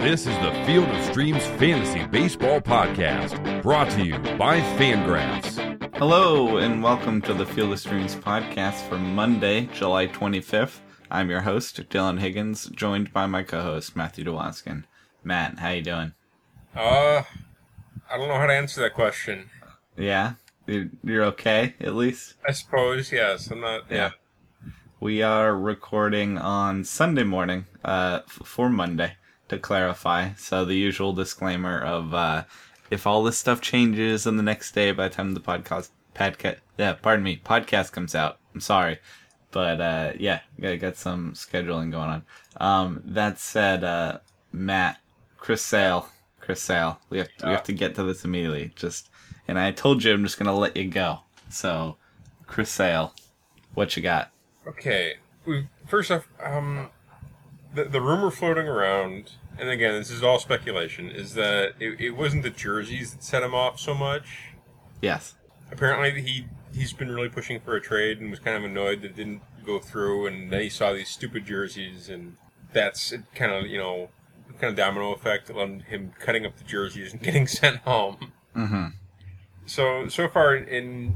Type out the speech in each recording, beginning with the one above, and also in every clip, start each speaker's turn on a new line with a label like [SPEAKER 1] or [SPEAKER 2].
[SPEAKER 1] This is the Field of Streams Fantasy Baseball Podcast, brought to you by Fangraphs.
[SPEAKER 2] Hello, and welcome to the Field of Streams podcast for Monday, July 25th. I'm your host, Dylan Higgins, joined by my co-host, Matthew DeWaskin. Matt, how you doing?
[SPEAKER 3] Uh, I don't know how to answer that question.
[SPEAKER 2] Yeah? You're, you're okay, at least?
[SPEAKER 3] I suppose, yes. I'm not, yeah.
[SPEAKER 2] We are recording on Sunday morning, uh, for Monday, to clarify. So the usual disclaimer of, uh, if all this stuff changes in the next day by the time the podcast, podcast, yeah, pardon me, podcast comes out, I'm sorry. But, uh, yeah, got some scheduling going on. Um, that said, uh, Matt, Chris Sale, Chris Sale, we have to, we have to get to this immediately. Just, and I told you I'm just gonna let you go. So, Chris Sale, what you got?
[SPEAKER 3] Okay. We, first off, um, the, the rumor floating around, and again, this is all speculation, is that it, it wasn't the jerseys that set him off so much.
[SPEAKER 2] Yes.
[SPEAKER 3] Apparently, he he's been really pushing for a trade and was kind of annoyed that it didn't go through, and then he saw these stupid jerseys, and that's kind of you know kind of domino effect on him cutting up the jerseys and getting sent home.
[SPEAKER 2] Mm-hmm.
[SPEAKER 3] So so far in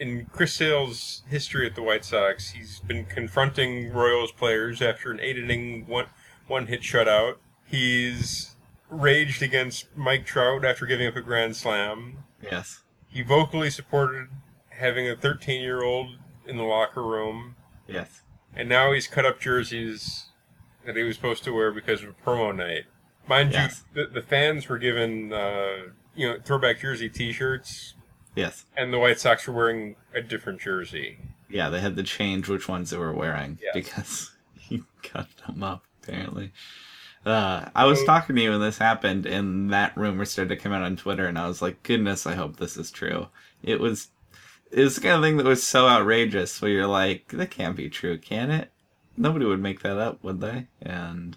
[SPEAKER 3] in Chris Sale's history at the White Sox, he's been confronting Royals players after an eight inning one one hit shutout. He's raged against Mike Trout after giving up a grand slam.
[SPEAKER 2] Yes.
[SPEAKER 3] He vocally supported having a 13 year old in the locker room,
[SPEAKER 2] Yes.
[SPEAKER 3] and now he's cut up jerseys that he was supposed to wear because of a promo night. Mind
[SPEAKER 2] Yes.
[SPEAKER 3] you, the, the fans were given uh, you know throwback jersey T-shirts,
[SPEAKER 2] Yes.
[SPEAKER 3] and the White Sox were wearing a different jersey.
[SPEAKER 2] Yeah, they had to change which ones they were wearing
[SPEAKER 3] Yes.
[SPEAKER 2] because he cut them up, apparently. Uh, I was talking to you when this happened, and that rumor started to come out on Twitter, and I was like, goodness, I hope this is true. It was, it was the kind of thing that was so outrageous where you're like, that can't be true, can it? Nobody would make that up, would they? And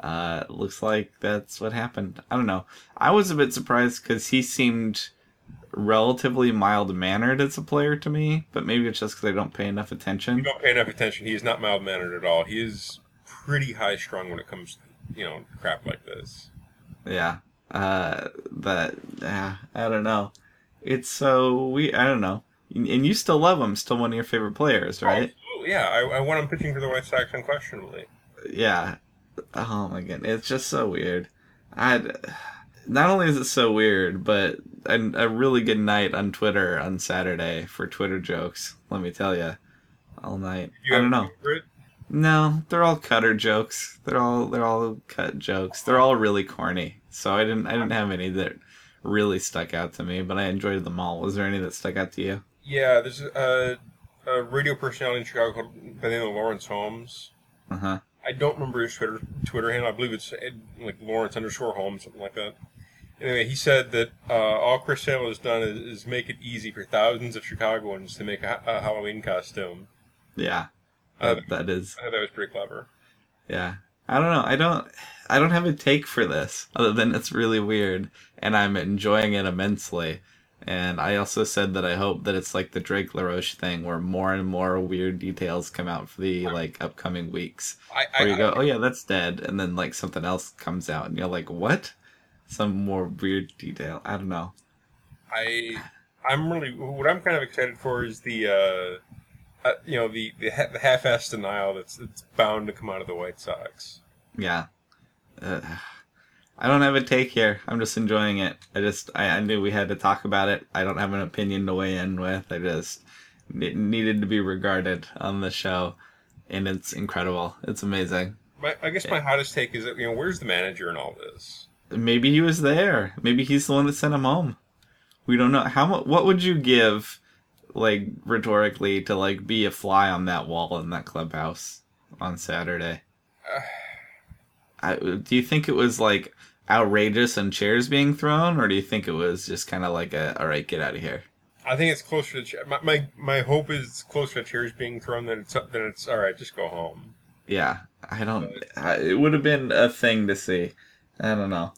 [SPEAKER 2] uh, looks like that's what happened. I don't know. I was a bit surprised because he seemed relatively mild mannered as a player to me, but maybe it's just because I don't pay enough
[SPEAKER 3] You
[SPEAKER 2] attention.
[SPEAKER 3] don't pay enough attention. He is not mild mannered at all. He is pretty high strung when it comes, to, you know, crap like this.
[SPEAKER 2] Yeah. Uh, but yeah, I don't know. It's so we. I don't know. And you still love him. Still one of your favorite players, right?
[SPEAKER 3] Oh, yeah, I, I want him pitching for the White Sox unquestionably.
[SPEAKER 2] Yeah. Oh my god, it's just so weird. I. Not only is it so weird, but a, a really good night on Twitter on Saturday for Twitter jokes. Let me tell you, all night.
[SPEAKER 3] You
[SPEAKER 2] I don't know.
[SPEAKER 3] favorite?
[SPEAKER 2] No, they're all cutter jokes. They're all they're all cut jokes. They're all really corny. So I didn't I didn't have any that really stuck out to me, but I enjoyed them all. Was there any that stuck out to you?
[SPEAKER 3] Yeah, there's a, a radio personality in Chicago called by the name of Lawrence Holmes.
[SPEAKER 2] Uh huh.
[SPEAKER 3] I don't remember his Twitter Twitter handle. I believe it's like Lawrence underscore Holmes, something like that. Anyway, he said that uh, all Chris Sale has done is, is make it easy for thousands of Chicagoans to make a, a Halloween costume.
[SPEAKER 2] Yeah.
[SPEAKER 3] Uh,
[SPEAKER 2] That, that is
[SPEAKER 3] I thought that was pretty clever.
[SPEAKER 2] yeah. I don't know. I don't I don't have a take for this other than it's really weird and I'm enjoying it immensely. And I also said that I hope that it's like the Drake LaRoche thing where more and more weird details come out for the like upcoming weeks.
[SPEAKER 3] I,
[SPEAKER 2] Where you
[SPEAKER 3] I,
[SPEAKER 2] go, oh yeah, that's dead, and then like something else comes out, and you're like, what? Some more weird detail. I don't know.
[SPEAKER 3] I I'm really what I'm kind of excited for is the uh, uh you know the the, ha- the half-assed denial that's that's bound to come out of the White Sox.
[SPEAKER 2] Yeah. Uh, I don't have a take here. I'm just enjoying it. I just I, I knew we had to talk about it. I don't have an opinion to weigh in with. I just it needed to be regarded on the show, and it's incredible. It's amazing.
[SPEAKER 3] My, I guess my hottest take is that you know where's the manager in all this?
[SPEAKER 2] Maybe he was there. Maybe he's the one that sent him home. We don't know how much. What would you give, like rhetorically, to like be a fly on that wall in that clubhouse on Saturday? I, do you think it was like outrageous and chairs being thrown, or do you think it was just kind of like a all right, get out of here?
[SPEAKER 3] I think it's closer to cha- my, my my hope is closer to chairs being thrown than it's than it's all right. Just go home.
[SPEAKER 2] Yeah, I don't. I, it would have been a thing to see. I don't know.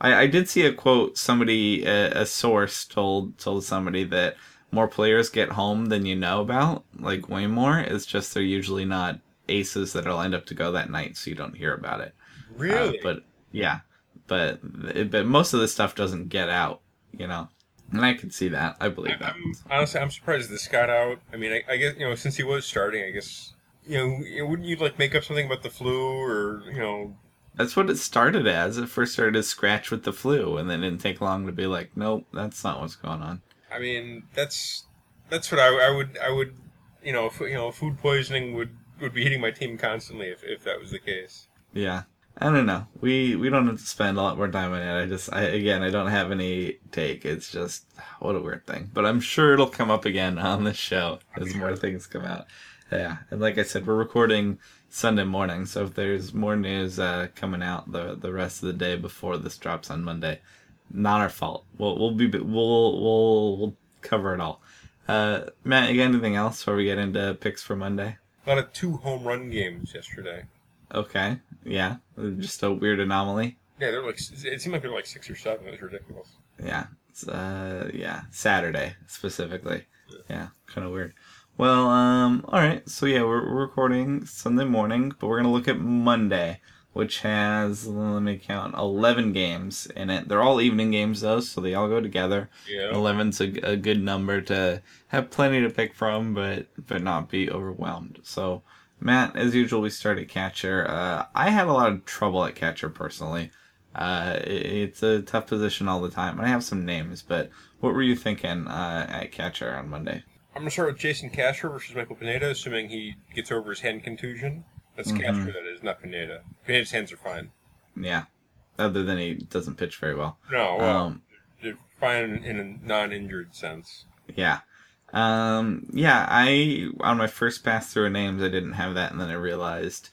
[SPEAKER 2] I, I did see a quote. Somebody, a, a source, told told somebody that more players get home than you know about. Like way more. It's just they're usually not aces that'll end up to go that night, so you don't hear about it. Uh,
[SPEAKER 3] Really?
[SPEAKER 2] but Yeah, but but most of the stuff doesn't get out, you know, and I can see that. I believe that.
[SPEAKER 3] I'm, honestly, I'm surprised this got out. I mean, I, I guess you know since he was starting, I guess you know wouldn't you like make up something about the flu or you know
[SPEAKER 2] That's what it started as. It first started as scratch with the flu, and then it didn't take long to be like, nope, that's not what's going on.
[SPEAKER 3] I mean, that's that's what I, I would I would you know f- you know food poisoning would would be hitting my team constantly if, if that was the case.
[SPEAKER 2] Yeah. I don't know. We we don't have to spend a lot more time on it. I just I again I don't have any take. It's just what a weird thing. But I'm sure it'll come up again on the show as more things come out. Yeah. And like I said, we're recording Sunday morning, so if there's more news uh, coming out the the rest of the day before this drops on Monday, not our fault. We'll we'll be we'll we'll we'll cover it all. Uh, Matt, you got anything else before we get into picks for Monday?
[SPEAKER 3] A lot of two home run games yesterday.
[SPEAKER 2] Okay. Yeah. Just a weird anomaly.
[SPEAKER 3] Yeah, they're like it seemed like they're like six or seven. It was ridiculous.
[SPEAKER 2] Yeah. It's, uh, yeah. Saturday specifically. Yeah. Kind of weird. Well, um, all right. So yeah, we're, we're recording Sunday morning, but we're gonna look at Monday, which has let me count eleven games in it. They're all evening games though, so they all go together.
[SPEAKER 3] Yeah.
[SPEAKER 2] Eleven's a, a good number to have plenty to pick from, but but not be overwhelmed. So, Matt, as usual, we start at catcher. Uh, I had a lot of trouble at catcher personally. Uh, it- it's a tough position all the time. And I have some names, but what were you thinking uh, at catcher on Monday?
[SPEAKER 3] I'm gonna start with Jason Castro versus Michael Pineda, assuming he gets over his hand contusion. That's
[SPEAKER 2] Mhm.
[SPEAKER 3] Castro, that is, not Pineda. Pineda's hands are fine.
[SPEAKER 2] Yeah, other than he doesn't pitch very well.
[SPEAKER 3] No, well,
[SPEAKER 2] Um,
[SPEAKER 3] they're fine in a non-injured sense.
[SPEAKER 2] Yeah. Um, yeah, I, on my first pass through of names, I didn't have that, and then I realized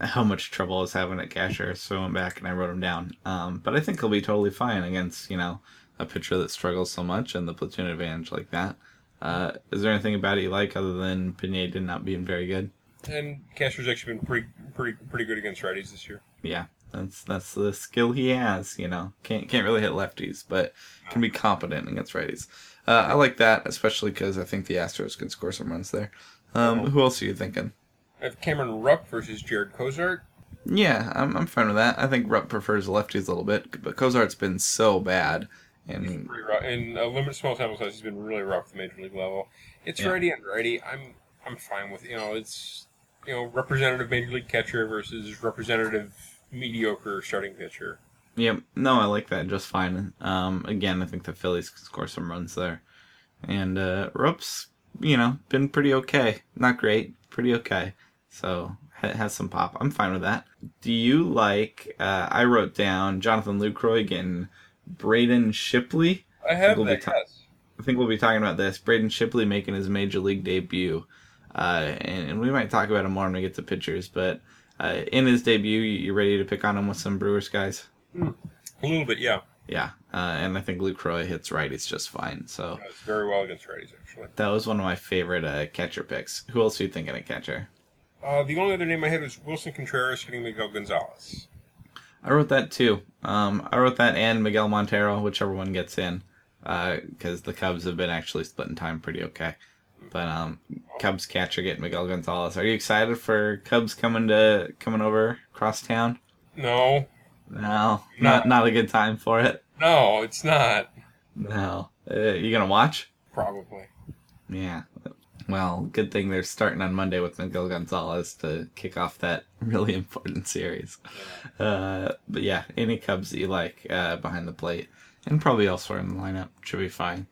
[SPEAKER 2] how much trouble I was having at catcher, so I went back and I wrote him down. Um, but I think he'll be totally fine against, you know, a pitcher that struggles so much and the platoon advantage like that. Uh, is there anything about it you like other than Pineda not being very good?
[SPEAKER 3] And Castro's actually been pretty, pretty, pretty good against righties this year.
[SPEAKER 2] Yeah, that's that's the skill he has. You know, can't can't really hit lefties, but can be competent against righties. Uh, I like that, especially because I think the Astros can score some runs there. Um, who else are you thinking?
[SPEAKER 3] I have Cameron Rupp versus Jarred Cosart.
[SPEAKER 2] Yeah, I'm I'm fine with that. I think Rupp prefers lefties a little bit, but Cosart's been so bad, and.
[SPEAKER 3] In a limited small sample size, he's been really rough at the major league level. It's
[SPEAKER 2] Yeah.
[SPEAKER 3] righty and righty. I'm I'm fine with you know it's you know representative major league catcher versus representative mediocre starting pitcher.
[SPEAKER 2] Yep. No, I like that just fine. Um, again, I think the Phillies can score some runs there, and uh, Rupp's you know been pretty okay, not great, pretty okay. So ha- has some pop. I'm fine with that. Do you like? Uh, I wrote down Jonathan Lucroy getting Braden Shipley.
[SPEAKER 3] I have
[SPEAKER 2] We'll
[SPEAKER 3] that.
[SPEAKER 2] ta-
[SPEAKER 3] yes.
[SPEAKER 2] I think we'll be talking about this. Braden Shipley making his major league debut, uh, and, and we might talk about him more when we get to pitchers. But uh, in his debut, you, ready to pick on him with some Brewers guys?
[SPEAKER 3] A little bit, yeah.
[SPEAKER 2] Yeah, uh, and I think Lucroy hits righties just fine. So
[SPEAKER 3] It's very well against righties, actually.
[SPEAKER 2] that was one of my favorite uh, catcher picks. Who else are you thinking of catcher?
[SPEAKER 3] Uh, the only other name I had was Willson Contreras hitting Miguel Gonzalez.
[SPEAKER 2] I wrote that too. Um, I wrote that and Miguel Montero, whichever one gets in, because the Cubs have been actually splitting time pretty okay. But um, Cubs catcher getting Miguel Gonzalez. Are you excited for Cubs coming to coming over across town?
[SPEAKER 3] No,
[SPEAKER 2] No, not not a good time for it.
[SPEAKER 3] no, it's not.
[SPEAKER 2] No, uh, you gonna watch?
[SPEAKER 3] Probably.
[SPEAKER 2] Yeah. Well, good thing they're starting on Monday with Miguel Gonzalez to kick off that really important series. Uh, but yeah, any Cubs that you like uh, behind the plate, and probably elsewhere in the lineup should be fine.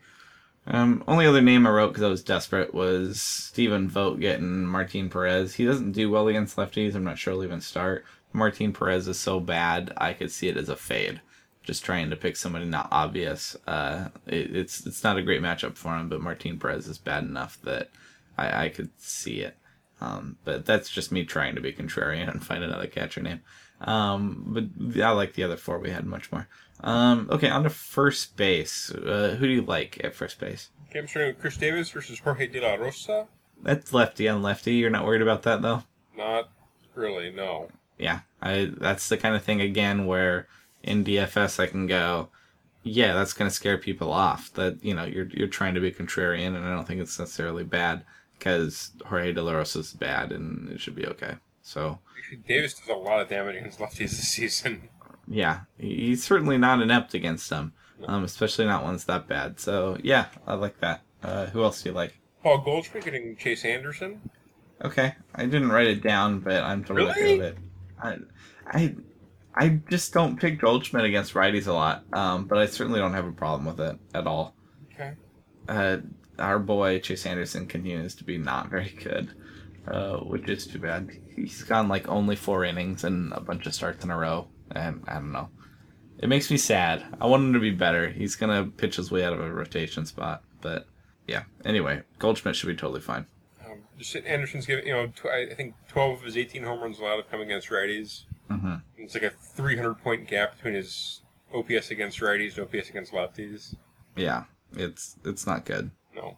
[SPEAKER 2] Um, only other name I wrote because I was desperate was Steven Vogt getting Martin Perez. He doesn't do well against lefties. I'm not sure he'll even start. Martin Perez is so bad, I could see it as a fade. Just trying to pick somebody not obvious. Uh, it, it's it's not a great matchup for him, but Martin Perez is bad enough that I, I could see it. Um, but that's just me trying to be contrarian and find another catcher name. Um, but I like the other four we had much more. Um, okay, on to first base. Uh, who do you like at first base?
[SPEAKER 3] Okay, I'm starting with Chris Davis versus Jorge De La Rosa.
[SPEAKER 2] That's lefty on lefty. You're not worried about that though.
[SPEAKER 3] Not really, no.
[SPEAKER 2] Yeah, I. That's the kind of thing again where in DFS I can go. Yeah, that's gonna scare people off. That you know you're you're trying to be contrarian, and I don't think it's necessarily bad because Jorge De La Rosa is bad, and it should be okay. So
[SPEAKER 3] Davis does a lot of damage against lefties this season.
[SPEAKER 2] yeah, he's certainly not inept against them, um, especially not ones that bad. So yeah, I like that. Uh, who else do you like?
[SPEAKER 3] Paul Goldschmidt getting Chase Anderson.
[SPEAKER 2] Okay, I didn't write it down, but I'm totally okay with it. I, I, I just don't pick Goldschmidt against righties a lot, um, but I certainly don't have a problem with it at all.
[SPEAKER 3] Okay.
[SPEAKER 2] Uh, our boy Chase Anderson continues to be not very good, uh, which is too bad. He's gone like only four innings and a bunch of starts in a row, and I don't know. It makes me sad. I want him to be better. He's gonna pitch his way out of a rotation spot, but yeah. Anyway, Goldschmidt should be totally fine.
[SPEAKER 3] Um, just Anderson's giving, you know, tw- I think 12 of his 18 home runs allowed have come against righties.
[SPEAKER 2] hmm
[SPEAKER 3] It's like a 300 point gap between his OPS against righties and OPS against lefties.
[SPEAKER 2] Yeah, it's it's not good.
[SPEAKER 3] No.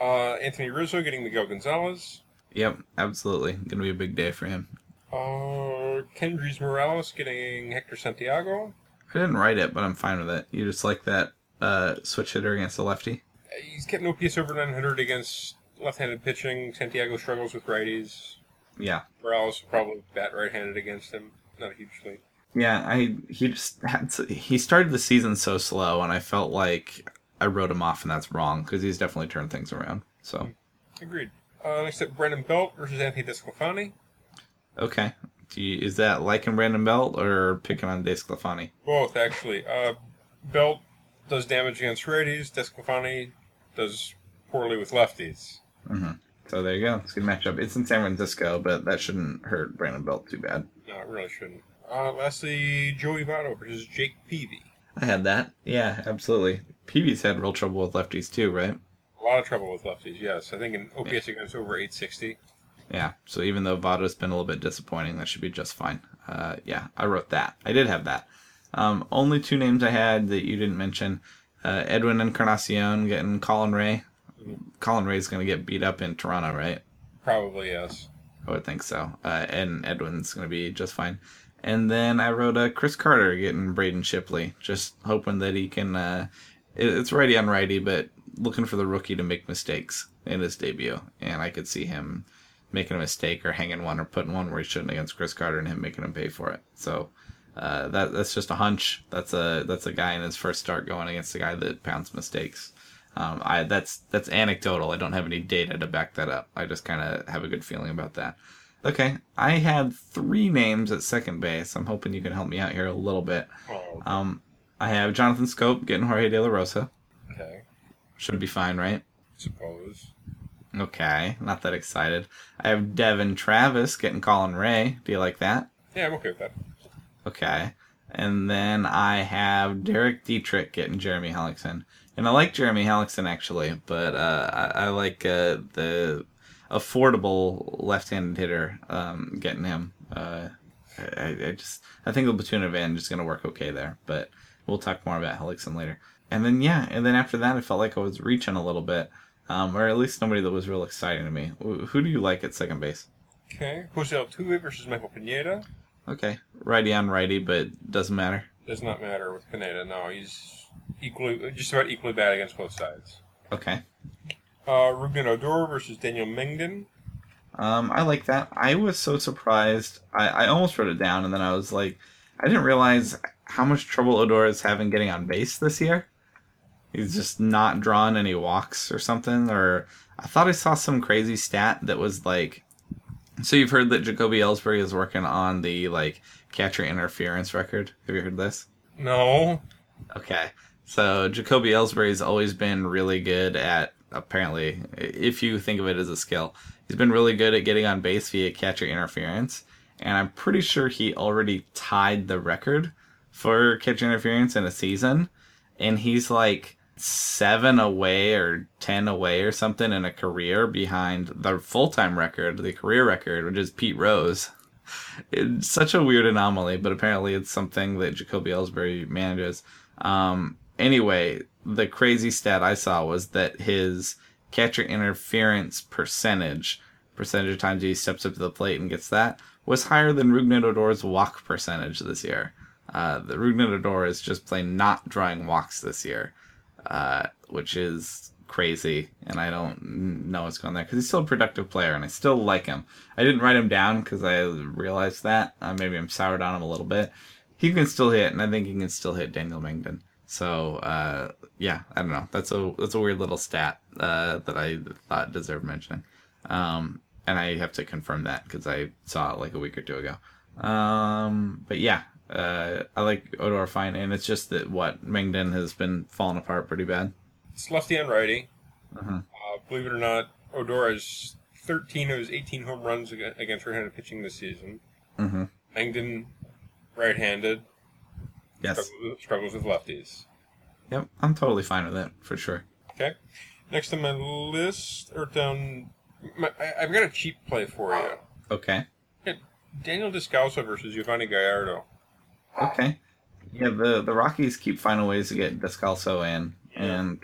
[SPEAKER 3] Uh, Anthony Rizzo getting Miguel Gonzalez.
[SPEAKER 2] Yep, absolutely. Gonna be a big day for him.
[SPEAKER 3] Uh, Kendrys Morales getting Hector Santiago.
[SPEAKER 2] I didn't write it, but I'm fine with it. You just like that uh, switch hitter against the lefty?
[SPEAKER 3] He's getting OPS over 900 against left-handed pitching. Santiago struggles with righties.
[SPEAKER 2] Yeah.
[SPEAKER 3] Morales will probably bat right-handed against him. Not hugely.
[SPEAKER 2] Yeah, I he just had to, he started the season so slow, and I felt like I wrote him off, and that's wrong because he's definitely turned things around. So
[SPEAKER 3] Agreed. Uh, next up, Brandon Belt versus Anthony Desclafani.
[SPEAKER 2] okay, Do you, is that liking Brandon Belt or picking on Desclafani?
[SPEAKER 3] Both, actually. Uh, Belt does damage against righties. Desclafani does poorly with lefties.
[SPEAKER 2] hmm So there you go. It's a good matchup. It's in San Francisco, but that shouldn't hurt Brandon Belt too bad.
[SPEAKER 3] No, it really shouldn't. Uh, lastly, Joey Votto versus Jake Peavy.
[SPEAKER 2] I had that. Yeah, absolutely. Peavy's had real trouble with lefties too, right?
[SPEAKER 3] A lot of trouble with lefties, yes. I think an OPS against over 860.
[SPEAKER 2] Yeah. So even though Votto's been a little bit disappointing, that should be just fine. Uh, yeah, I wrote that. I did have that. Um, only two names I had that you didn't mention: uh, Edwin Encarnacion getting Colin Rea. Colin Rea's going to get beat up in Toronto, right?
[SPEAKER 3] Probably, yes.
[SPEAKER 2] I would think so. Uh, and Edwin's going to be just fine. And then I wrote uh, Chris Carter getting Braden Shipley, just hoping that he can. Uh, it's righty on righty, but looking for the rookie to make mistakes in his debut. And I could see him making a mistake or hanging one or putting one where he shouldn't against Chris Carter and him making him pay for it. So uh, that that's just a hunch. That's a that's a guy in his first start going against a guy that pounds mistakes. Um, I that's that's anecdotal. I don't have any data to back that up. I just kind of have a good feeling about that. Okay, I had three names at second base. I'm hoping you can help me out here a little bit.
[SPEAKER 3] Oh,
[SPEAKER 2] Um, I have Jonathan Schoop getting Jorge De La Rosa.
[SPEAKER 3] okay.
[SPEAKER 2] Should be fine, right?
[SPEAKER 3] Suppose.
[SPEAKER 2] Okay, not that excited. I have Devon Travis getting Colin Rea. Do you like that?
[SPEAKER 3] Yeah, I'm okay with that.
[SPEAKER 2] Okay. And then I have Derek Dietrich getting Jeremy Hellickson. And I like Jeremy Hellickson actually, but uh, I, I like uh, the affordable left-handed hitter um, getting him. Uh, I, I just I think the platoon advantage is going to work okay there, but we'll talk more about Hellickson later. And then yeah, and then after that, I felt like I was reaching a little bit, um, or at least somebody that was real exciting to me. Who who do you like at second base?
[SPEAKER 3] Okay. Jose Altuve versus Michael Pineda.
[SPEAKER 2] Okay, righty on righty, but doesn't matter.
[SPEAKER 3] Does not matter with Pineda. No, he's equally, just about equally bad against both sides.
[SPEAKER 2] Okay.
[SPEAKER 3] Uh, Rougned Odor versus Daniel Mengden.
[SPEAKER 2] Um, I like that. I was so surprised. I, I almost wrote it down, and then I was like, I didn't realize how much trouble Odor is having getting on base this year. He's just not drawing any walks or something. Or I thought I saw some crazy stat that was like, so you've heard that Jacoby Ellsbury is working on the like catcher interference record. Have you heard this?
[SPEAKER 3] No.
[SPEAKER 2] Okay. So Jacoby Ellsbury's always been really good at apparently if you think of it as a skill. He's been really good at getting on base via catcher interference. And I'm pretty sure he already tied the record for catcher interference in a season. And he's like seven away or ten away or something in a career behind the full time record, the career record, which is Pete Rose. It's such a weird anomaly, but apparently it's something that Jacoby Ellsbury manages. Um, anyway, the crazy stat I saw was that his catcher interference percentage, percentage of times he steps up to the plate and gets that, was higher than Rougned Odor's walk percentage this year. Uh, the Rougned Odor is just plain not drawing walks this year, uh, which is crazy, and I don't know what's going there because he's still a productive player, and I still like him. I didn't write him down because I realized that uh, maybe I'm soured on him a little bit. he can still hit, and I think he can still hit Daniel Mengden. So uh, yeah, I don't know. That's a that's a weird little stat uh, that I thought deserved mentioning, um, and I have to confirm that because I saw it like a week or two ago. Um, but yeah, uh, I like Odor fine, and it's just that what Mengden has been falling apart pretty bad.
[SPEAKER 3] It's lefty and righty.
[SPEAKER 2] Uh-huh.
[SPEAKER 3] Uh, believe it or not, Odor has 13 of his 18 home runs against right-handed pitching this season.
[SPEAKER 2] Mm-hmm.
[SPEAKER 3] Langdon, right-handed,
[SPEAKER 2] Yes.
[SPEAKER 3] struggles, struggles with lefties.
[SPEAKER 2] Yep. I'm totally fine with it for sure.
[SPEAKER 3] Okay. Next on my list, or down, my, I, I've got a cheap play for you.
[SPEAKER 2] Okay.
[SPEAKER 3] Daniel Descalso versus Giovanni Gallardo.
[SPEAKER 2] Okay. Yeah, the the Rockies keep finding ways to get Descalso in, and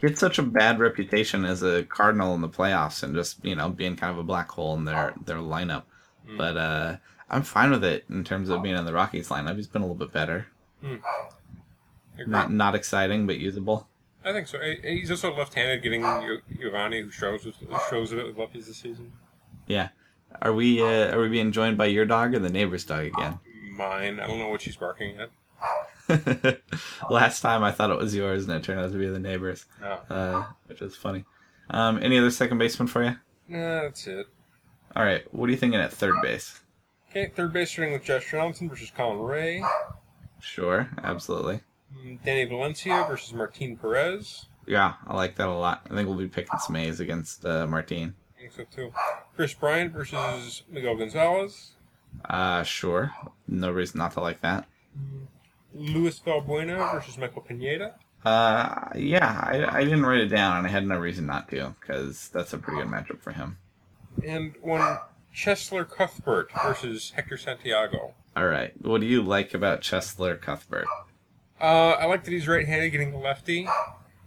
[SPEAKER 2] he had such a bad reputation as a Cardinal in the playoffs, and just you know being kind of a black hole in their their lineup. But uh, I'm fine with it in terms of being in the Rockies lineup. He's been a little bit better.
[SPEAKER 3] Agree.
[SPEAKER 2] Not not exciting, but usable.
[SPEAKER 3] I think so. He's also left-handed, getting Gio- Giovanni, who struggles with, struggles a bit with lefties this season.
[SPEAKER 2] Yeah. Are we uh, are we being joined by your dog or the neighbor's dog again?
[SPEAKER 3] Mine, I don't know what she's barking at.
[SPEAKER 2] Last time I thought it was yours, and it turned out to be the neighbor's,
[SPEAKER 3] No,
[SPEAKER 2] uh, which is funny. Um, any other second baseman for you?
[SPEAKER 3] nah, that's it.
[SPEAKER 2] All right. What are you thinking at third base?
[SPEAKER 3] Okay, third base starting with Josh Donaldson versus Colin Rea.
[SPEAKER 2] Sure, absolutely.
[SPEAKER 3] Mm, Danny Valencia versus Martin Perez.
[SPEAKER 2] Yeah, I like that a lot. I think we'll be picking some A's against uh, Martin.
[SPEAKER 3] I think so too. Kris Bryant versus Miguel Gonzalez.
[SPEAKER 2] Uh, sure. No reason not to like that.
[SPEAKER 3] Luis Valbuena versus Michael Pineda.
[SPEAKER 2] Uh, yeah, I, I didn't write it down, and I had no reason not to, because that's a pretty good matchup for him.
[SPEAKER 3] And one Cheslor Cuthbert versus Hector Santiago.
[SPEAKER 2] All right. What do you like about Cheslor Cuthbert?
[SPEAKER 3] Uh, I like that he's right-handed, getting a lefty,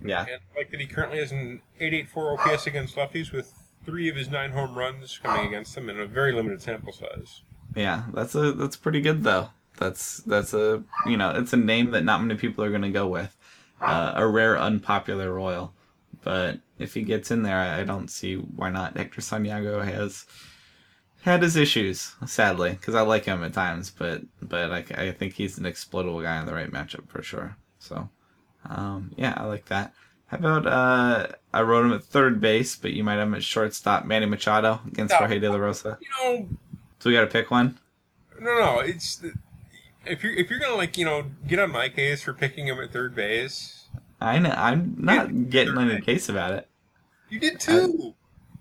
[SPEAKER 2] Yeah.
[SPEAKER 3] and I like that he currently has an 884 OPS against lefties, with three of his nine home runs coming against them in a very limited sample size.
[SPEAKER 2] Yeah, that's a that's pretty good though. That's that's a you know it's a name that not many people are gonna go with. Uh, a rare unpopular royal, but if he gets in there, I don't see why not. Hector Santiago has had his issues, sadly, because I like him at times, but but I, I think he's an exploitable guy in the right matchup for sure. So, um, yeah, I like that. How about uh, I wrote him at third base, but you might have him at shortstop, Manny Machado against
[SPEAKER 3] No.
[SPEAKER 2] Jorge De La Rosa.
[SPEAKER 3] You know,
[SPEAKER 2] So we got to pick one.
[SPEAKER 3] no, no, it's the, if you're if you're gonna like you know get on my case for picking him at third base,
[SPEAKER 2] I know. I'm not getting on your case about it.
[SPEAKER 3] you did too.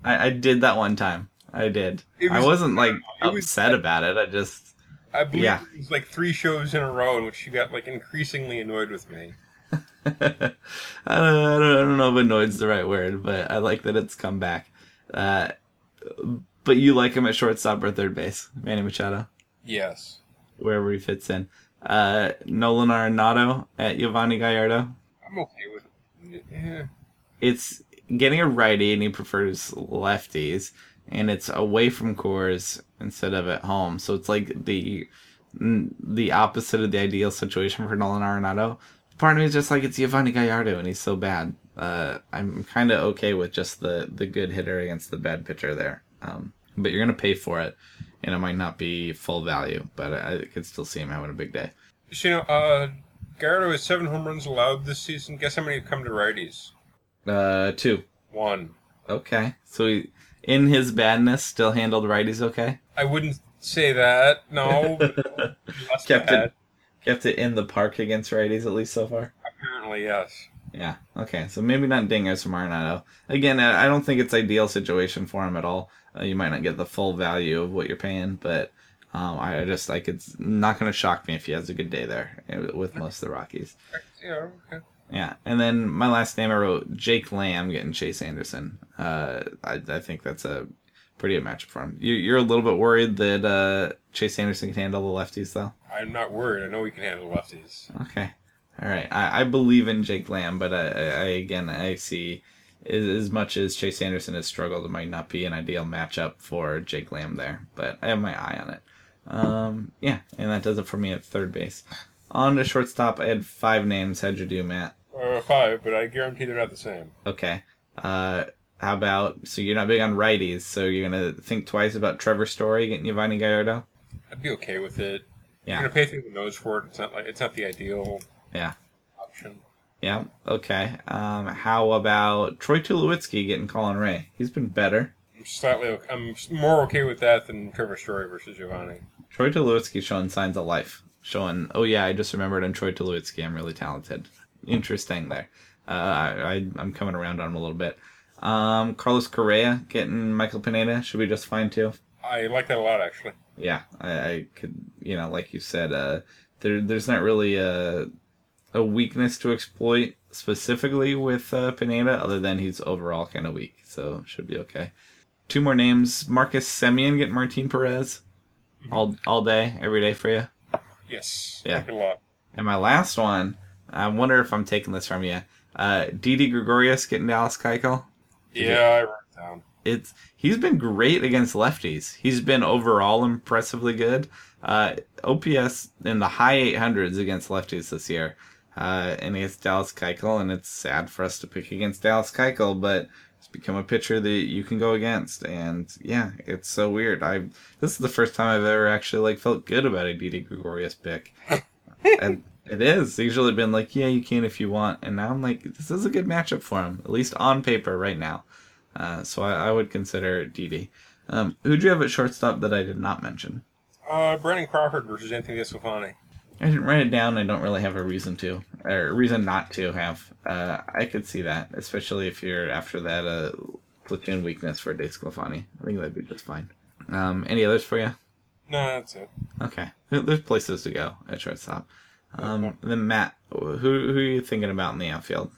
[SPEAKER 2] I, I did that one time. I did.
[SPEAKER 3] It
[SPEAKER 2] I
[SPEAKER 3] was-
[SPEAKER 2] wasn't like
[SPEAKER 3] it was-
[SPEAKER 2] upset about it. I just
[SPEAKER 3] I believe
[SPEAKER 2] yeah.
[SPEAKER 3] it was like three shows in a row in which you got like increasingly annoyed with me.
[SPEAKER 2] I, don't, I, don't, I don't know if annoyed's the right word, but I like that it's come back. Uh, but you like him at shortstop or third base, Manny Machado,
[SPEAKER 3] Yes,
[SPEAKER 2] wherever he fits in. Uh, Nolan Arenado at Giovanni Gallardo.
[SPEAKER 3] I'm okay with it. Yeah.
[SPEAKER 2] it's getting a righty and he prefers lefties and it's away from Coors instead of at home so it's like the the opposite of the ideal situation for Nolan Arenado. Part of me is just like it's Giovanni Gallardo and he's so bad. Uh, I'm kind of okay with just the the good hitter against the bad pitcher there. Um, but you're gonna pay for it, and it might not be full value, but I, I could still see him having a big day.
[SPEAKER 3] So, you know, uh, Gallardo has seven home runs allowed this season. Guess how many have come to righties?
[SPEAKER 2] Uh, two.
[SPEAKER 3] One.
[SPEAKER 2] Okay, so he, in his badness, still handled righties okay.
[SPEAKER 3] I wouldn't say that. No.
[SPEAKER 2] Kept
[SPEAKER 3] bad.
[SPEAKER 2] it kept it in the park against righties at least so far.
[SPEAKER 3] Apparently, yes.
[SPEAKER 2] Yeah. Okay. So maybe not dingers from Arenado. Again, I don't think it's ideal situation for him at all. Uh, you might not get the full value of what you're paying, but um, I just like it's not going to shock me if he has a good day there uh, with most of the Rockies.
[SPEAKER 3] Yeah, okay.
[SPEAKER 2] Yeah, and then my last name I wrote Jake Lamb getting Chase Anderson. Uh, I, I think that's a pretty good matchup for him. You, you're a little bit worried that uh, Chase Anderson can handle the lefties though.
[SPEAKER 3] I'm not worried. I know he can handle lefties.
[SPEAKER 2] Okay. All right. I, I believe in Jake Lamb, but I I- again I see as, as much as Chase Anderson has struggled, it might not be an ideal matchup for Jake Lamb there. But I have my eye on it. Um, yeah, and that does it for me at third base. On to shortstop, I had five names. How'd you do, Matt?
[SPEAKER 3] Uh, five, but I guarantee they're not the same.
[SPEAKER 2] Okay. Uh, how about so you're not big on righties, so you're gonna think twice about Trevor Story getting Giovanni Gallardo?
[SPEAKER 3] I'd be okay with it.
[SPEAKER 2] Yeah.
[SPEAKER 3] You're gonna pay through the nose for it. It's not like it's not the ideal
[SPEAKER 2] Yeah.
[SPEAKER 3] option.
[SPEAKER 2] Yeah. Okay. Um, how about Troy Tulowitzki getting Colin Rea? He's been better.
[SPEAKER 3] I'm slightly. ok- I'm more okay with that than Trevor Story versus Giovanni.
[SPEAKER 2] Troy Tulowitzki showing signs of life. Showing, oh yeah, I just remembered I'm Troy Tulowitzki. I'm really talented. Interesting there. Uh, I, I, I'm coming around on him a little bit. Um, Carlos Correa getting Michael Pineda should be just fine too.
[SPEAKER 3] I like that a lot, actually.
[SPEAKER 2] Yeah, I, I could, you know, like you said, uh, there, there's not really a, a weakness to exploit specifically with uh, Pineda, other than he's overall kind of weak, so should be okay. Two more names: Marcus Semien getting Martin Perez, all all day, every day for you.
[SPEAKER 3] Yes.
[SPEAKER 2] Yeah.
[SPEAKER 3] Like it a lot.
[SPEAKER 2] And my last one, I wonder if I'm taking this from you. Uh, Didi Gregorius getting Dallas Keuchel.
[SPEAKER 3] Yeah, I wrote down.
[SPEAKER 2] It's he's been great against lefties. He's been overall impressively good. Uh, OPS in the high 800s against lefties this year, uh, and against Dallas Keuchel. And it's sad for us to pick against Dallas Keuchel, but it's become a pitcher that you can go against. And yeah, it's so weird. I this is the first time I've ever actually like felt good about a Didi Gregorius pick. and it is usually been like, yeah, you can if you want, and now I'm like, this is a good matchup for him, at least on paper right now. Uh, so I, I would consider Didi. Um, who do you have at shortstop that I did not mention?
[SPEAKER 3] Uh, Brandon Crawford versus Anthony DeSclafani.
[SPEAKER 2] I didn't write it down. I don't really have a reason to, or a reason not to have. Uh, I could see that, especially if you're after that uh, platoon weakness for Desclafani. I think that'd be just fine. Um, any others for you?
[SPEAKER 3] No, that's it.
[SPEAKER 2] Okay, there's places to go at shortstop. Um, then Matt, who who are you thinking about in the outfield?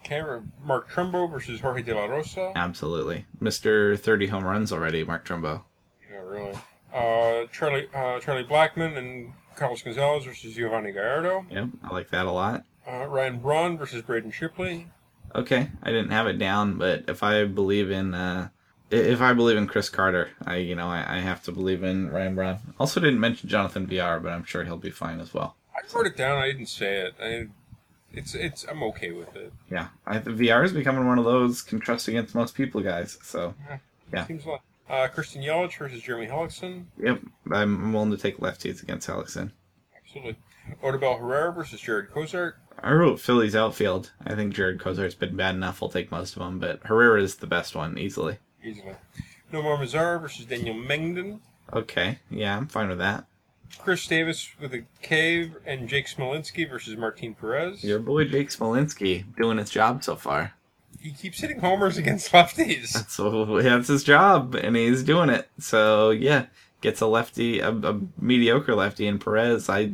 [SPEAKER 3] Okay, Mark Trumbo versus Jorge De La Rosa.
[SPEAKER 2] Absolutely, Mister Thirty home runs already, Mark Trumbo.
[SPEAKER 3] Yeah, really. Uh, Charlie uh, Charlie Blackmon and Carlos Gonzalez versus Giovanni Gallardo.
[SPEAKER 2] Yep, I like that a lot.
[SPEAKER 3] Uh, Ryan Braun versus Braden Shipley.
[SPEAKER 2] Okay, I didn't have it down, but if I believe in uh, if I believe in Chris Carter, I you know I, I have to believe in Ryan Braun. Also, didn't mention Jonathan Villar, but I'm sure he'll be fine as well.
[SPEAKER 3] I wrote it down. I didn't say it. I, it's it's. I'm okay with it.
[SPEAKER 2] Yeah, I, Villar is becoming one of those can trust against most people guys. So Yeah.
[SPEAKER 3] Seems like. Uh, Christian Yelich versus Jeremy Hellickson.
[SPEAKER 2] yep, I'm willing to take lefties against Hellickson.
[SPEAKER 3] Absolutely. Odubel Herrera versus Jarred Cosart.
[SPEAKER 2] I wrote Phillies outfield. I think Jarred Cosart's been bad enough. I'll take most of them, but Herrera is the best one easily.
[SPEAKER 3] Easily. Nomar Mazara versus Daniel Mengden.
[SPEAKER 2] Okay, yeah, I'm fine with that.
[SPEAKER 3] Khris Davis with a K and Jake Smolinski versus Martin Perez.
[SPEAKER 2] Your boy Jake Smolinski doing his job so far.
[SPEAKER 3] He keeps hitting homers against lefties.
[SPEAKER 2] So that's his job, and he's doing it. So yeah, gets a lefty, a, a mediocre lefty in Perez. I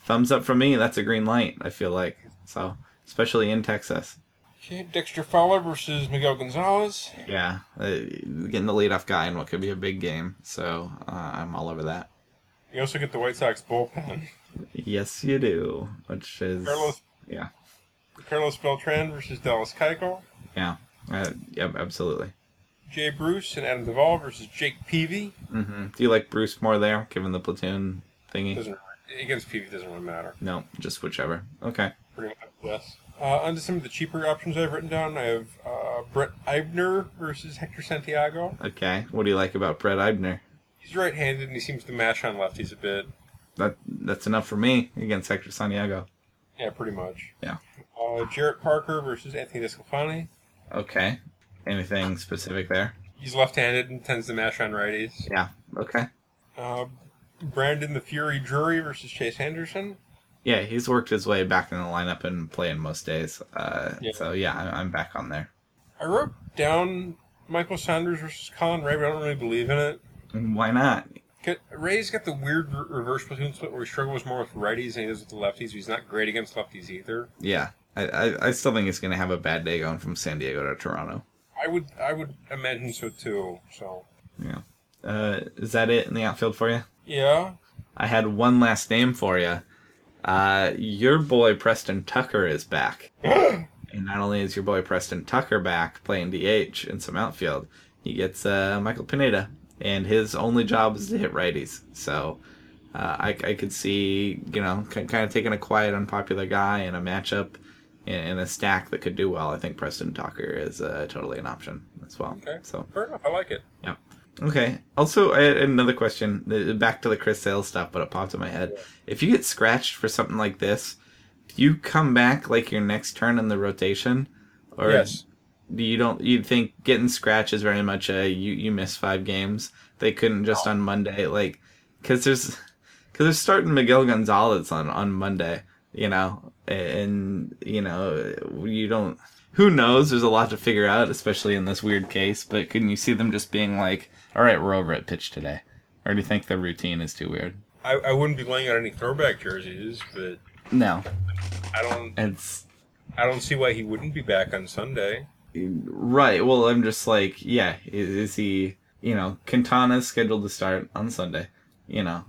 [SPEAKER 2] thumbs up from me. That's a green light. I feel like so, especially in Texas.
[SPEAKER 3] Okay, Dexter Fowler versus Miguel Gonzalez.
[SPEAKER 2] Yeah, uh, getting the leadoff guy in what could be a big game. So uh, I'm all over that.
[SPEAKER 3] You also get the White Sox bullpen.
[SPEAKER 2] Yes, you do. Which is
[SPEAKER 3] Carlos
[SPEAKER 2] yeah,
[SPEAKER 3] Carlos Beltran versus Dallas Keuchel.
[SPEAKER 2] Yeah, uh, yep, absolutely.
[SPEAKER 3] Jay Bruce and Adam Duvall versus Jake Peavy.
[SPEAKER 2] hmm Do you like Bruce more there, given the platoon thingy?
[SPEAKER 3] Doesn't against Peavy doesn't really matter.
[SPEAKER 2] No, just whichever. Okay.
[SPEAKER 3] Pretty much yes. Uh, onto some of the cheaper options I've written down. I have uh, Brett Eibner versus Hector Santiago.
[SPEAKER 2] Okay. What do you like about Brett Eibner?
[SPEAKER 3] He's right-handed and he seems to mash on lefties a bit.
[SPEAKER 2] That that's enough for me against Hector Santiago.
[SPEAKER 3] Yeah, pretty much.
[SPEAKER 2] Yeah.
[SPEAKER 3] Uh, Jarrett Parker versus Anthony Desclafani.
[SPEAKER 2] Okay. Anything specific there?
[SPEAKER 3] He's left-handed and tends to mash on righties.
[SPEAKER 2] Yeah. Okay.
[SPEAKER 3] Uh, Brandon the Fury Drury versus Chase Anderson.
[SPEAKER 2] Yeah, he's worked his way back in the lineup and playing most days. Uh,
[SPEAKER 3] Yeah.
[SPEAKER 2] So yeah, I'm back on there.
[SPEAKER 3] I wrote down Michael Saunders versus Colin Rea, but I don't really believe in it.
[SPEAKER 2] And Why not?
[SPEAKER 3] Rea's got the weird reverse platoon split where he struggles more with righties than he does with the lefties. He's not great against lefties either.
[SPEAKER 2] Yeah. I, I, I still think it's going to have a bad day going from San Diego to Toronto.
[SPEAKER 3] I would I would imagine so too. So
[SPEAKER 2] Yeah. Uh, is that it in the outfield for you?
[SPEAKER 3] yeah,
[SPEAKER 2] I had one last name for you. Uh, your boy Preston Tucker is back. and not only is your boy Preston Tucker back playing DH in some outfield, he gets uh, Michael Pineda, and his only job is to hit righties. So uh, I, I could see, you know, kind of taking a quiet, unpopular guy in a matchup in, in a stack that could do well. I think Preston Tucker is uh, totally an option as well.
[SPEAKER 3] Okay.
[SPEAKER 2] So
[SPEAKER 3] fair enough. I like it.
[SPEAKER 2] yeah. Okay. Also, I had another question. uh, Back to the Chris Sale stuff, but it popped in my head. If you get scratched for something like this, do you come back like your next turn in the rotation, or
[SPEAKER 3] Yes.
[SPEAKER 2] do you don't? You think getting scratched is very much a you you miss five games. They couldn't just on Monday like because there's because they're starting Miguel Gonzalez on on Monday. You know, and you know you don't. Who knows? There's a lot to figure out, especially in this weird case. But couldn't you see them just being like, "All right, we're over at pitch today," or do you think the routine is too weird?
[SPEAKER 3] I, I wouldn't be laying out any throwback jerseys, but
[SPEAKER 2] No,
[SPEAKER 3] I don't
[SPEAKER 2] it's
[SPEAKER 3] I don't see why he wouldn't be back on Sunday.
[SPEAKER 2] right. Well, I'm just like, yeah, is, is he? You know, Quintana's scheduled to start on Sunday. You know,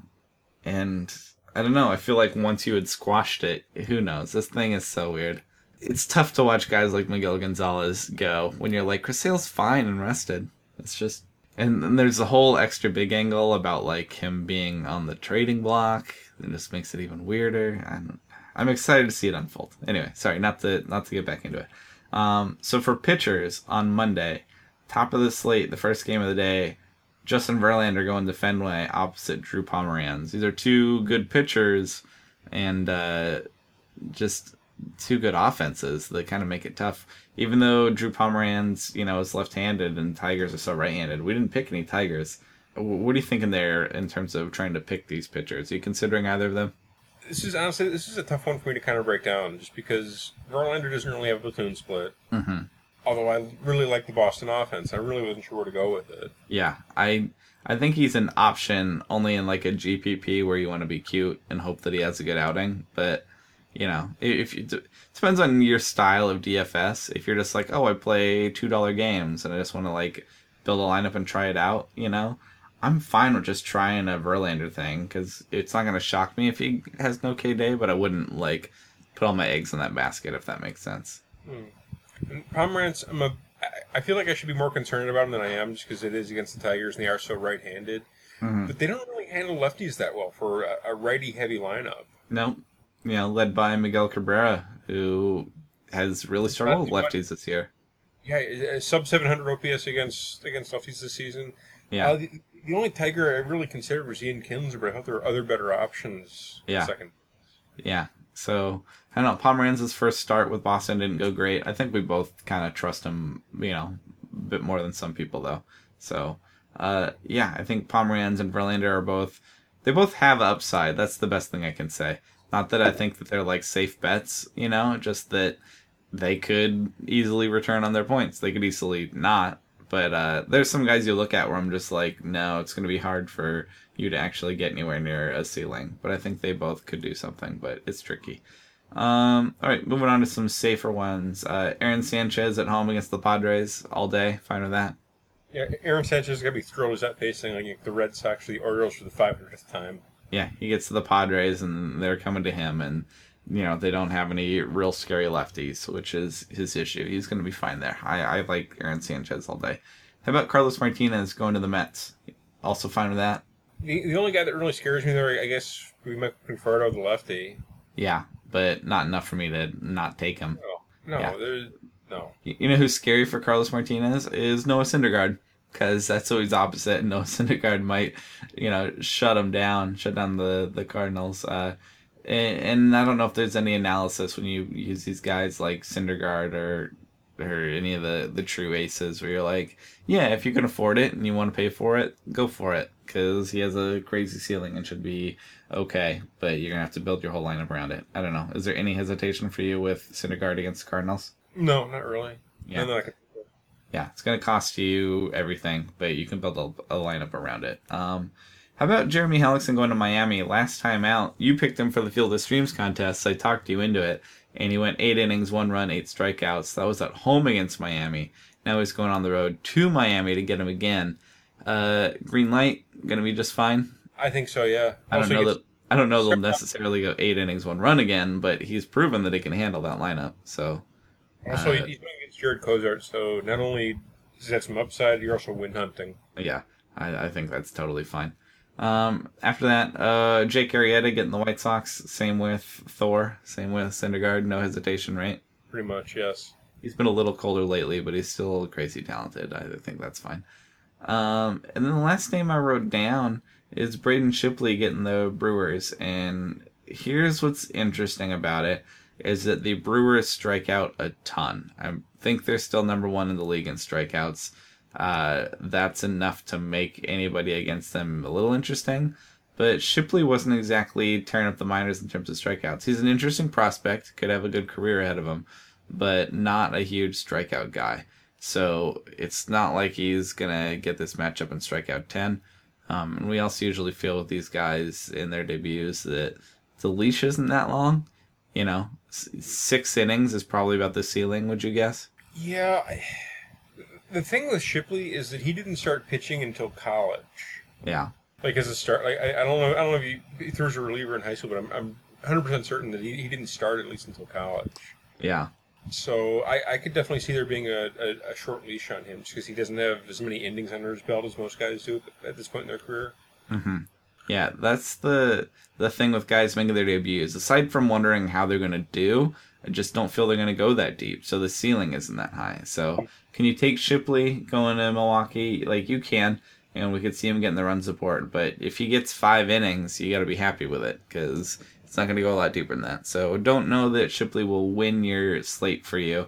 [SPEAKER 2] and I don't know. I feel like once you had squashed it, who knows? This thing is so weird. It's tough to watch guys like Miguel Gonzalez go when you're like, Chris Sale's fine and rested. It's just, and then there's a whole extra big angle about like him being on the trading block. It just makes it even weirder. I'm, I'm excited to see it unfold. Anyway, sorry, not to not to get back into it. Um, so for pitchers on Monday, top of the slate, the first game of the day, Justin Verlander going to Fenway opposite Drew Pomeranz. These are two good pitchers and uh, just two good offenses that kind of make it tough. Even though Drew Pomeranz, you know, is left-handed and Tigers are so right-handed, we didn't pick any Tigers. What are you thinking there in terms of trying to pick these pitchers? Are you considering either of them?
[SPEAKER 3] This is honestly this is a tough one for me to kind of break down, just because Verlander doesn't really have a platoon split.
[SPEAKER 2] Mm-hmm.
[SPEAKER 3] Although I really like the Boston offense, I really wasn't sure where to go with it.
[SPEAKER 2] Yeah, I I think he's an option only in like a GPP where you want to be cute and hope that he has a good outing. But you know, if you it depends on your style of DFS. If you're just like, oh, I play two dollar games and I just want to like build a lineup and try it out, you know, I'm fine with just trying a Verlander thing because it's not gonna shock me if he has no K day. But I wouldn't like put all my eggs in that basket if that makes sense.
[SPEAKER 3] And Pomeranz, I'm a I- feel like I should be more concerned about him than I am, just because it is against the Tigers and they are so right-handed. But they don't really handle lefties that well for a, a righty-heavy lineup.
[SPEAKER 2] Nope. You know, led by Miguel Cabrera, who has really struggled with lefties this year.
[SPEAKER 3] Yeah, sub 700 OPS against against lefties this season.
[SPEAKER 2] Yeah.
[SPEAKER 3] Uh, the, the only Tiger I really considered was Ian Kinsler, but I thought there were other better options.
[SPEAKER 2] Yeah.
[SPEAKER 3] Second.
[SPEAKER 2] Yeah. So I don't know. Pomeranz's first start with Boston didn't go great. I think we both kind of trust him, you know, a bit more than some people though. So uh, yeah, I think Pomeranz and Verlander are both. They both have upside. That's the best thing I can say. Not that I think that they're like safe bets, you know, just that they could easily return on their points. They could easily not. But uh, there's some guys you look at where I'm just like, no, it's going to be hard for you to actually get anywhere near a ceiling. But I think they both could do something, but it's tricky. Um, all right, moving on to some safer ones. Uh, Aaron Sanchez at home against the Padres all day. Fine with that.
[SPEAKER 3] Yeah, Aaron Sanchez is gonna be thrilled as that facing like the Red Sox or the Orioles for the 500th time.
[SPEAKER 2] Yeah, he gets to the Padres and they're coming to him, and you know they don't have any real scary lefties, which is his issue. He's going to be fine there. I, I like Aaron Sanchez all day. How about Carlos Martinez going to the Mets? Also fine with that.
[SPEAKER 3] The, the only guy that really scares me there, I guess, we might Conforto, the lefty.
[SPEAKER 2] Yeah, but not enough for me to not take him.
[SPEAKER 3] No, no,
[SPEAKER 2] Yeah.
[SPEAKER 3] there's no.
[SPEAKER 2] You you know who's scary for Carlos Martinez is Noah Syndergaard because that's always opposite. and Noah Syndergaard might, you know, shut him down, shut down the the Cardinals. Uh, and, and I don't know if there's any analysis when you use these guys like Syndergaard or or any of the the true aces where you're like, yeah, if you can afford it and you want to pay for it, go for it because he has a crazy ceiling and should be okay. But you're gonna have to build your whole lineup around it. I don't know. Is there any hesitation for you with Syndergaard against the Cardinals?
[SPEAKER 3] No, not really.
[SPEAKER 2] Yeah.
[SPEAKER 3] None that could-
[SPEAKER 2] Yeah, it's going to cost you everything, but you can build a, a lineup around it. Um, how about Jeremy Hellickson going to Miami? Last time out, you picked him for the Field of Streams contest. So I talked you into it, and he went eight innings, one run, eight strikeouts. That was at home against Miami. Now he's going on the road to Miami to get him again. Uh, green light, going to be just fine.
[SPEAKER 3] I think so. Yeah.
[SPEAKER 2] I don't
[SPEAKER 3] Also,
[SPEAKER 2] know that. I don't know they'll necessarily go eight innings, one run again, but he's proven that he can handle that lineup. So
[SPEAKER 3] Also,
[SPEAKER 2] uh,
[SPEAKER 3] he's going against Jarred Cosart, so not only does he have some upside, you're also win hunting.
[SPEAKER 2] Yeah, I, I think that's totally fine. Um, after that, uh, Jake Arrieta getting the White Sox. Same with Thor. Same with Syndergaard. No hesitation, right?
[SPEAKER 3] Pretty much, yes.
[SPEAKER 2] He's been a little colder lately, but he's still crazy talented. I think that's fine. Um, and then the last name I wrote down is Braden Shipley getting the Brewers. And here's what's interesting about it is that the Brewers strike out a ton. I think they're still number one in the league in strikeouts. Uh, that's enough to make anybody against them a little interesting. But Shipley wasn't exactly tearing up the minors in terms of strikeouts. He's an interesting prospect, could have a good career ahead of him, but not a huge strikeout guy. So it's not like he's gonna get this matchup and strike out ten. Um, and we also usually feel with these guys in their debuts that the leash isn't that long. You know, six innings is probably about the ceiling. Would you guess?
[SPEAKER 3] Yeah. I, the thing with Shipley is that he didn't start pitching until college.
[SPEAKER 2] Yeah.
[SPEAKER 3] Like as a start, like I, I don't know, I don't know if he, he threw as a reliever in high school, but I'm, I'm 100 percent certain that he, he didn't start at least until college.
[SPEAKER 2] Yeah.
[SPEAKER 3] So I, I could definitely see there being a, a, a short leash on him because he doesn't have as many innings under his belt as most guys do at this point in their career.
[SPEAKER 2] Mm-hmm. Yeah, that's the the thing with guys making their debuts. Aside from wondering how they're going to do, I just don't feel they're going to go that deep. So the ceiling isn't that high. So can you take Shipley going to Milwaukee? Like you can, and we could see him getting the run support. But if he gets five innings, you got to be happy with it because it's not going to go a lot deeper than that. So don't know that Shipley will win your slate for you,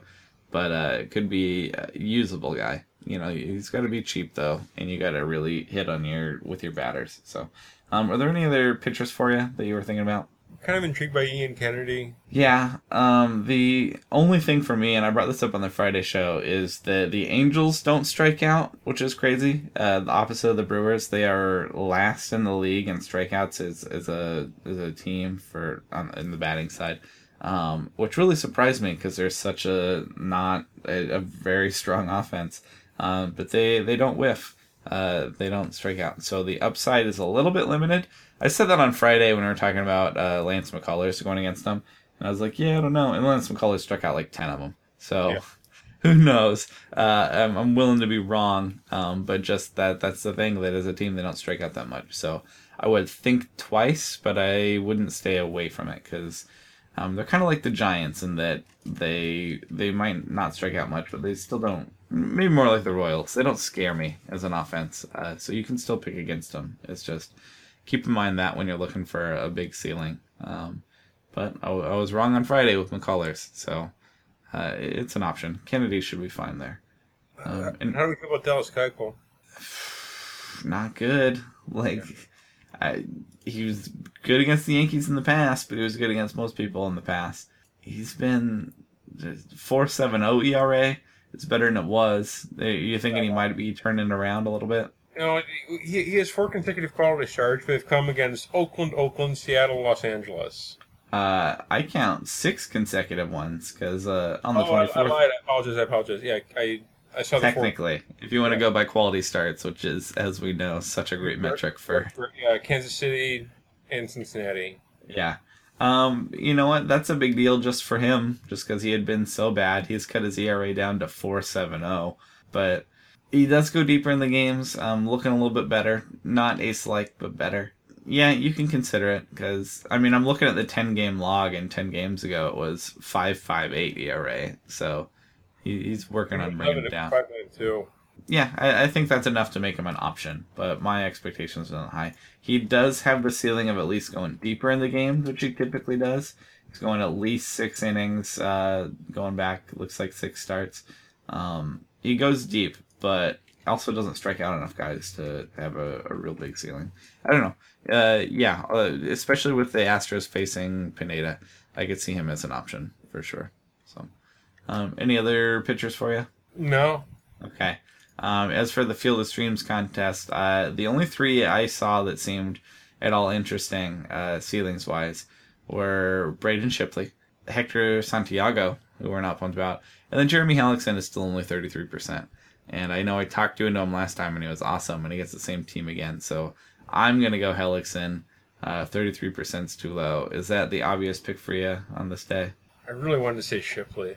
[SPEAKER 2] but uh, it could be a usable guy. You know, he's got to be cheap though, and you got to really hit on your with your batters. So, um, are there any other pitchers for you that you were thinking about?
[SPEAKER 3] Kind of intrigued by Ian Kennedy.
[SPEAKER 2] Yeah. Um, the only thing for me, and I brought this up on the Friday show, is that the Angels don't strike out, which is crazy. Uh, the opposite of the Brewers, they are last in the league in strikeouts as, as a as a team for on in the batting side. Um, which really surprised me because they're such a not a, a very strong offense. Um, but they they don't whiff. Uh, they don't strike out. So the upside is a little bit limited. I said that on Friday when we were talking about uh, Lance McCullers going against them, and I was like, yeah, I don't know. And Lance McCullers struck out like ten of them. So yeah. who knows? Uh, I'm, I'm, willing to be wrong, um, but just that that's the thing that as a team they don't strike out that much. So I would think twice, but I wouldn't stay away from it because. Um, they're kind of like the Giants in that they they might not strike out much, but they still don't maybe more like the Royals. They don't scare me as an offense, uh, so you can still pick against them. It's just keep in mind that when you're looking for a big ceiling. Um, but I, I, was wrong on Friday with McCullers, so uh, it's an option. Kennedy should be fine there.
[SPEAKER 3] Um, and how do we feel about Dallas Keuchel?
[SPEAKER 2] Not good. Like, I, he was good against the Yankees in the past, but he was good against most people in the past. He's been 4.70 ERA. It's better than it was. You thinking he might be turning around a little bit?
[SPEAKER 3] You know, he, he has four consecutive quality starts, but they've come against Oakland, Oakland, Seattle, Los Angeles.
[SPEAKER 2] Uh, I count six consecutive ones because uh, on the
[SPEAKER 3] twenty fourth. Oh, I, I, apologize. I apologize. Yeah, I I saw the
[SPEAKER 2] technically, if you want to go by quality starts, which is as we know such a great metric for,
[SPEAKER 3] for yeah, Kansas City and Cincinnati.
[SPEAKER 2] Yeah. Um, you know what? That's a big deal just for him, just because he had been so bad. He's cut his ERA down to four seven zero, but he does go deeper in the games, um, looking a little bit better. Not ace like, but better. Yeah, you can consider it because I mean I'm looking at the 10 game log, and 10 games ago it was 5.58 ERA. So he, he's working on bringing it down. Yeah, I, I, think that's enough to make him an option, but my expectations are not high. He does have the ceiling of at least going deeper in the games, which he typically does. He's going at least six innings, uh, going back, looks like six starts. Um, he goes deep, but also doesn't strike out enough guys to have a, a real big ceiling. I don't know. Uh, yeah, uh, especially with the Astros facing Pineda, I could see him as an option for sure. So, um, any other pitchers for you?
[SPEAKER 3] No.
[SPEAKER 2] Okay. Um, as for the Field of Streams contest, uh, the only three I saw that seemed at all interesting, uh, ceilings wise, were Braden Shipley, Hector Santiago, who we're not pumped about, and then Jeremy Hellickson is still only 33%. And I know I talked to him last time and he was awesome, and he gets the same team again. So I'm going to go Hellickson. Uh, 33% is too low. Is that the obvious pick for you on this day?
[SPEAKER 3] I really wanted to say Shipley.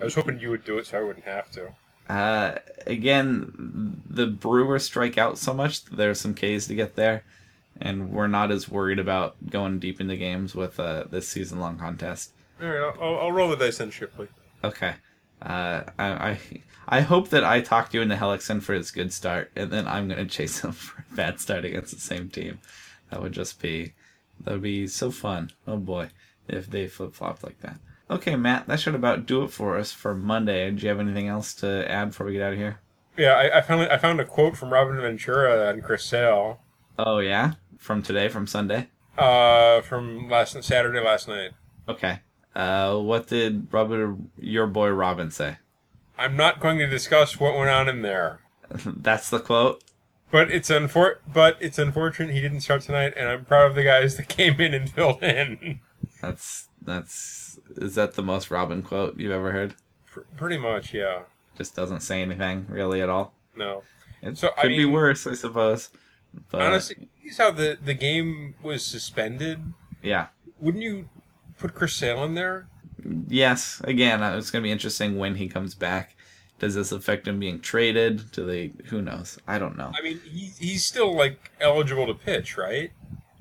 [SPEAKER 3] I was hoping you would do it so I wouldn't have to.
[SPEAKER 2] Uh, again, the Brewers strike out so much. There's some Ks to get there, and we're not as worried about going deep into games with uh, this season long contest.
[SPEAKER 3] All right, I'll, I'll roll the dice on Shipley.
[SPEAKER 2] Okay. Uh, I, I hope that I talked you into Hellickson for his good start, and then I'm gonna chase him for a bad start against the same team. That would just be that would be so fun. Oh boy, if they flip flopped like that. Okay, Matt, that should about do it for us for Monday. Do you have anything else to add before we get out of here?
[SPEAKER 3] Yeah, I, I found I found a quote from Robin Ventura and Chris Sale,
[SPEAKER 2] Oh yeah, from today, from Sunday.
[SPEAKER 3] uh, from last Saturday last night.
[SPEAKER 2] Okay. Uh, what did Robert, your boy Robin say?
[SPEAKER 3] I'm not going to discuss what went on in there,
[SPEAKER 2] That's the quote.
[SPEAKER 3] but it's unfor- but it's unfortunate he didn't start tonight, and I'm proud of the guys that came in and filled in.
[SPEAKER 2] That's that's is that the most Robin quote you've ever heard?
[SPEAKER 3] Pr- Pretty much, yeah.
[SPEAKER 2] Just doesn't say anything really at all.
[SPEAKER 3] No,
[SPEAKER 2] It
[SPEAKER 3] So, I
[SPEAKER 2] could be worse, I suppose. But
[SPEAKER 3] honestly, here's how the the game was suspended.
[SPEAKER 2] yeah.
[SPEAKER 3] Wouldn't you put Chris Sale in there?
[SPEAKER 2] Yes. Again, uh, it's gonna be interesting when he comes back. Does this affect him being traded? Do they? Who knows? I don't know.
[SPEAKER 3] I mean, he, he's still like eligible to pitch, right?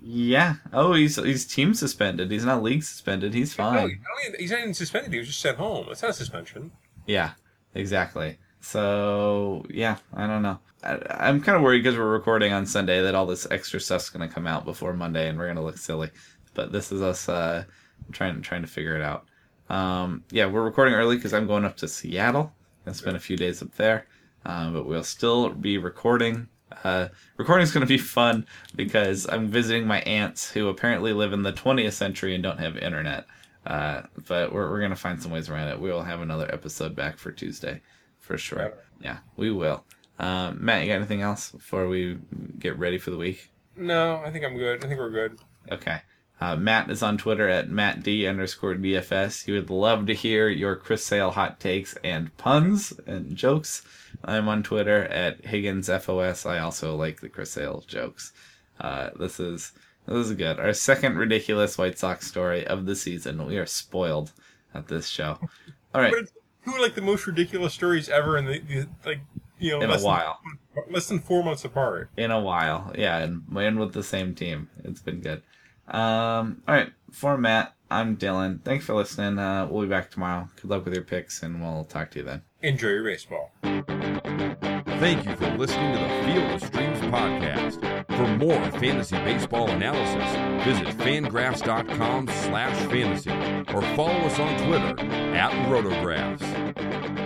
[SPEAKER 2] Yeah. Oh, he's he's team suspended. He's not league suspended. He's
[SPEAKER 3] No,
[SPEAKER 2] fine.
[SPEAKER 3] he- he's not even suspended. He was just sent home. That's not a suspension.
[SPEAKER 2] Yeah, exactly. So yeah, I don't know. I, I'm kind of worried because we're recording on Sunday that all this extra stuff's gonna come out before Monday, and we're gonna look silly. But this is us uh, trying trying to figure it out. Um, yeah, we're recording early because I'm going up to Seattle. Gonna spend a few days up there, uh, but we'll still be recording. Uh, is gonna be fun because I'm visiting my aunts who apparently live in the 20th century and don't have internet. Uh, but we're, we're gonna find some ways around it. We will have another episode back for Tuesday, for sure. Yeah, we will. Um, Matt, you got anything else before we get ready for the week?
[SPEAKER 3] No, I think I'm good. I think we're good.
[SPEAKER 2] Okay. Uh, Matt is on Twitter at mattd underscore dfs. He would love to hear your Chris Sale hot takes and puns and jokes. I'm on Twitter at Higgins FOS. I also like the Chris Sale jokes. Uh, this is this is good. Our second ridiculous White Sox story of the season. We are spoiled at this show. All right,
[SPEAKER 3] who are like the most ridiculous stories ever in the, the like you know
[SPEAKER 2] in a
[SPEAKER 3] less
[SPEAKER 2] while.
[SPEAKER 3] than, less than four months apart.
[SPEAKER 2] in a while. Yeah, and and with the same team. It's been good. Um, all right, for Matt, I'm Dylan. Thanks for listening. Uh, we'll be back tomorrow. Good luck with your picks, and we'll talk to you then.
[SPEAKER 3] Enjoy your baseball.
[SPEAKER 1] Thank you for listening to the Field of Streams podcast. For more fantasy baseball analysis, visit fangraphs.com slash fantasy or follow us on Twitter at rotographs.